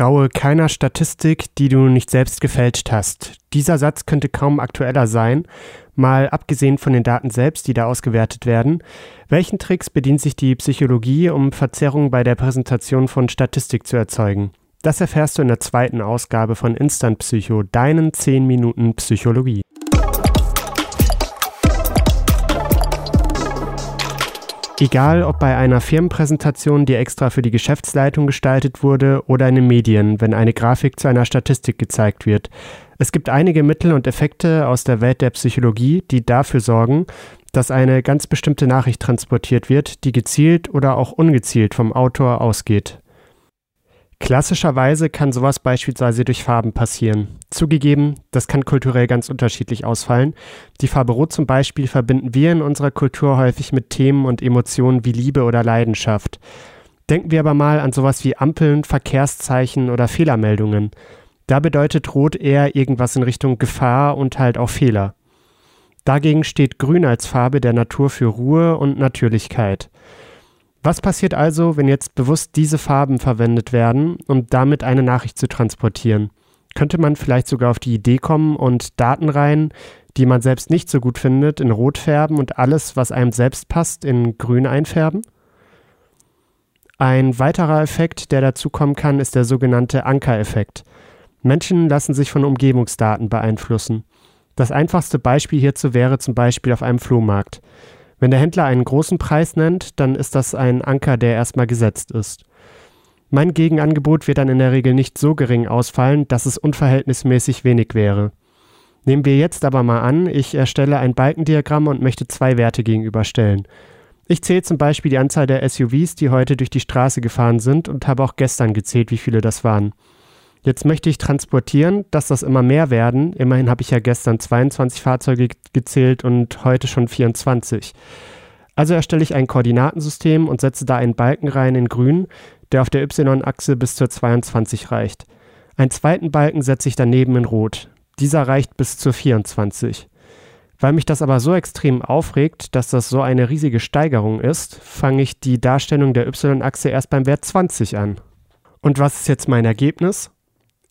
Traue keiner Statistik, die du nicht selbst gefälscht hast. Dieser Satz könnte kaum aktueller sein, mal abgesehen von den Daten selbst, die da ausgewertet werden. Welchen Tricks bedient sich die Psychologie, um Verzerrungen bei der Präsentation von Statistik zu erzeugen? Das erfährst du in der zweiten Ausgabe von Instant Psycho, deinen 10 Minuten Psychologie. Egal ob bei einer Firmenpräsentation, die extra für die Geschäftsleitung gestaltet wurde, oder in den Medien, wenn eine Grafik zu einer Statistik gezeigt wird. Es gibt einige Mittel und Effekte aus der Welt der Psychologie, die dafür sorgen, dass eine ganz bestimmte Nachricht transportiert wird, die gezielt oder auch ungezielt vom Autor ausgeht. Klassischerweise kann sowas beispielsweise durch Farben passieren. Zugegeben, das kann kulturell ganz unterschiedlich ausfallen. Die Farbe Rot zum Beispiel verbinden wir in unserer Kultur häufig mit Themen und Emotionen wie Liebe oder Leidenschaft. Denken wir aber mal an sowas wie Ampeln, Verkehrszeichen oder Fehlermeldungen. Da bedeutet Rot eher irgendwas in Richtung Gefahr und halt auch Fehler. Dagegen steht Grün als Farbe der Natur für Ruhe und Natürlichkeit. Was passiert also, wenn jetzt bewusst diese Farben verwendet werden, um damit eine Nachricht zu transportieren? Könnte man vielleicht sogar auf die Idee kommen und Datenreihen, die man selbst nicht so gut findet, in Rot färben und alles, was einem selbst passt, in Grün einfärben? Ein weiterer Effekt, der dazu kommen kann, ist der sogenannte Ankereffekt. Menschen lassen sich von Umgebungsdaten beeinflussen. Das einfachste Beispiel hierzu wäre zum Beispiel auf einem Flohmarkt. Wenn der Händler einen großen Preis nennt, dann ist das ein Anker, der erstmal gesetzt ist. Mein Gegenangebot wird dann in der Regel nicht so gering ausfallen, dass es unverhältnismäßig wenig wäre. Nehmen wir jetzt aber mal an, ich erstelle ein Balkendiagramm und möchte zwei Werte gegenüberstellen. Ich zähle zum Beispiel die Anzahl der SUVs, die heute durch die Straße gefahren sind und habe auch gestern gezählt, wie viele das waren. Jetzt möchte ich transportieren, dass das immer mehr werden. Immerhin habe ich ja gestern 22 Fahrzeuge gezählt und heute schon 24. Also erstelle ich ein Koordinatensystem und setze da einen Balken rein in grün, der auf der y-Achse bis zur 22 reicht. Einen zweiten Balken setze ich daneben in rot. Dieser reicht bis zur 24. Weil mich das aber so extrem aufregt, dass das so eine riesige Steigerung ist, fange ich die Darstellung der y-Achse erst beim Wert 20 an. Und was ist jetzt mein Ergebnis?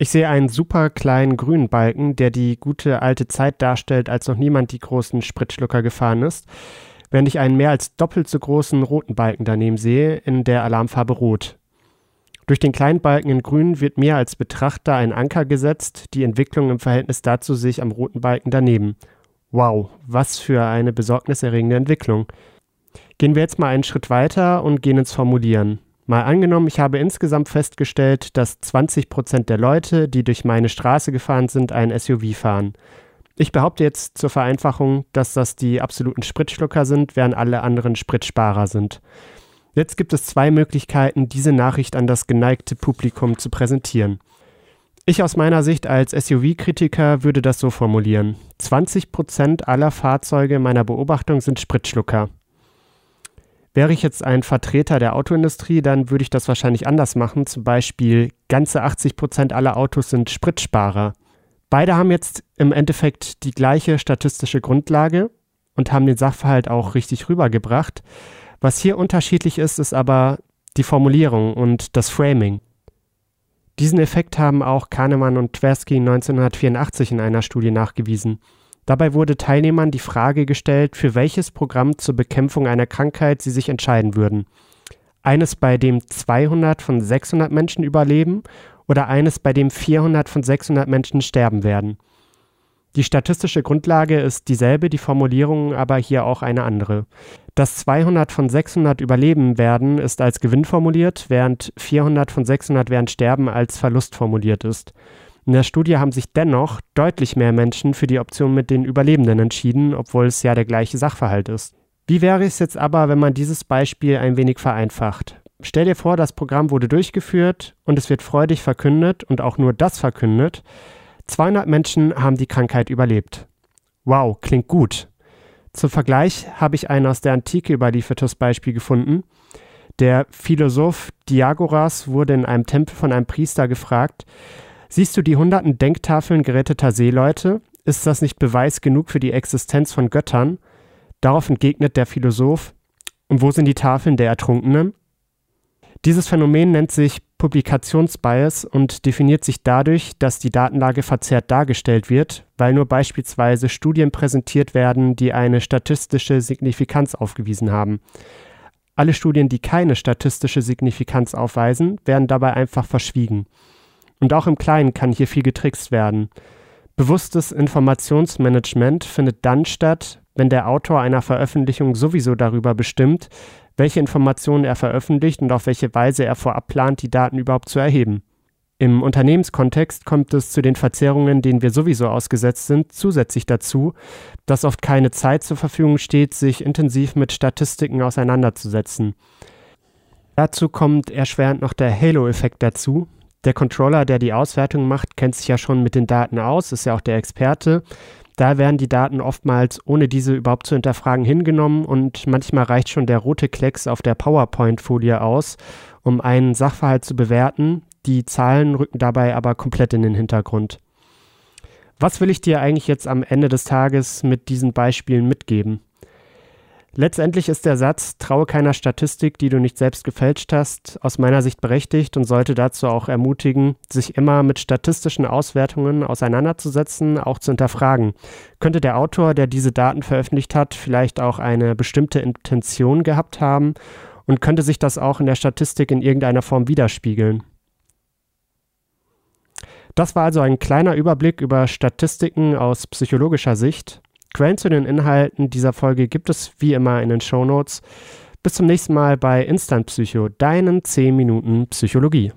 Ich sehe einen super kleinen grünen Balken, der die gute alte Zeit darstellt, als noch niemand die großen Spritschlucker gefahren ist, während ich einen mehr als doppelt so großen roten Balken daneben sehe, in der Alarmfarbe Rot. Durch den kleinen Balken in Grün wird mir als Betrachter ein Anker gesetzt, die Entwicklung im Verhältnis dazu sehe ich am roten Balken daneben. Wow, was für eine besorgniserregende Entwicklung. Gehen wir jetzt mal einen Schritt weiter und gehen ins Formulieren. Mal angenommen, ich habe insgesamt festgestellt, dass 20 Prozent der Leute, die durch meine Straße gefahren sind, ein SUV fahren. Ich behaupte jetzt zur Vereinfachung, dass das die absoluten Spritschlucker sind, während alle anderen Spritsparer sind. Jetzt gibt es zwei Möglichkeiten, diese Nachricht an das geneigte Publikum zu präsentieren. Ich aus meiner Sicht als SUV-Kritiker würde das so formulieren. 20 Prozent aller Fahrzeuge meiner Beobachtung sind Spritschlucker. Wäre ich jetzt ein Vertreter der Autoindustrie, dann würde ich das wahrscheinlich anders machen. Zum Beispiel, ganze 80 Prozent aller Autos sind Spritsparer. Beide haben jetzt im Endeffekt die gleiche statistische Grundlage und haben den Sachverhalt auch richtig rübergebracht. Was hier unterschiedlich ist, ist aber die Formulierung und das Framing. Diesen Effekt haben auch Kahnemann und Tversky 1984 in einer Studie nachgewiesen. Dabei wurde Teilnehmern die Frage gestellt, für welches Programm zur Bekämpfung einer Krankheit sie sich entscheiden würden. Eines, bei dem 200 von 600 Menschen überleben oder eines, bei dem 400 von 600 Menschen sterben werden. Die statistische Grundlage ist dieselbe, die Formulierung aber hier auch eine andere. Dass 200 von 600 überleben werden, ist als Gewinn formuliert, während 400 von 600 werden sterben als Verlust formuliert ist. In der Studie haben sich dennoch deutlich mehr Menschen für die Option mit den Überlebenden entschieden, obwohl es ja der gleiche Sachverhalt ist. Wie wäre es jetzt aber, wenn man dieses Beispiel ein wenig vereinfacht? Stell dir vor, das Programm wurde durchgeführt und es wird freudig verkündet und auch nur das verkündet. 200 Menschen haben die Krankheit überlebt. Wow, klingt gut. Zum Vergleich habe ich ein aus der Antike überliefertes Beispiel gefunden. Der Philosoph Diagoras wurde in einem Tempel von einem Priester gefragt, Siehst du die hunderten Denktafeln geretteter Seeleute? Ist das nicht Beweis genug für die Existenz von Göttern? Darauf entgegnet der Philosoph, und wo sind die Tafeln der Ertrunkenen? Dieses Phänomen nennt sich Publikationsbias und definiert sich dadurch, dass die Datenlage verzerrt dargestellt wird, weil nur beispielsweise Studien präsentiert werden, die eine statistische Signifikanz aufgewiesen haben. Alle Studien, die keine statistische Signifikanz aufweisen, werden dabei einfach verschwiegen. Und auch im Kleinen kann hier viel getrickst werden. Bewusstes Informationsmanagement findet dann statt, wenn der Autor einer Veröffentlichung sowieso darüber bestimmt, welche Informationen er veröffentlicht und auf welche Weise er vorab plant, die Daten überhaupt zu erheben. Im Unternehmenskontext kommt es zu den Verzerrungen, denen wir sowieso ausgesetzt sind, zusätzlich dazu, dass oft keine Zeit zur Verfügung steht, sich intensiv mit Statistiken auseinanderzusetzen. Dazu kommt erschwerend noch der Halo-Effekt dazu. Der Controller, der die Auswertung macht, kennt sich ja schon mit den Daten aus, ist ja auch der Experte. Da werden die Daten oftmals, ohne diese überhaupt zu hinterfragen, hingenommen und manchmal reicht schon der rote Klecks auf der PowerPoint-Folie aus, um einen Sachverhalt zu bewerten. Die Zahlen rücken dabei aber komplett in den Hintergrund. Was will ich dir eigentlich jetzt am Ende des Tages mit diesen Beispielen mitgeben? Letztendlich ist der Satz, traue keiner Statistik, die du nicht selbst gefälscht hast, aus meiner Sicht berechtigt und sollte dazu auch ermutigen, sich immer mit statistischen Auswertungen auseinanderzusetzen, auch zu hinterfragen. Könnte der Autor, der diese Daten veröffentlicht hat, vielleicht auch eine bestimmte Intention gehabt haben und könnte sich das auch in der Statistik in irgendeiner Form widerspiegeln? Das war also ein kleiner Überblick über Statistiken aus psychologischer Sicht. Quellen zu den Inhalten dieser Folge gibt es wie immer in den Show Notes. Bis zum nächsten Mal bei Instant Psycho, deinen 10 Minuten Psychologie.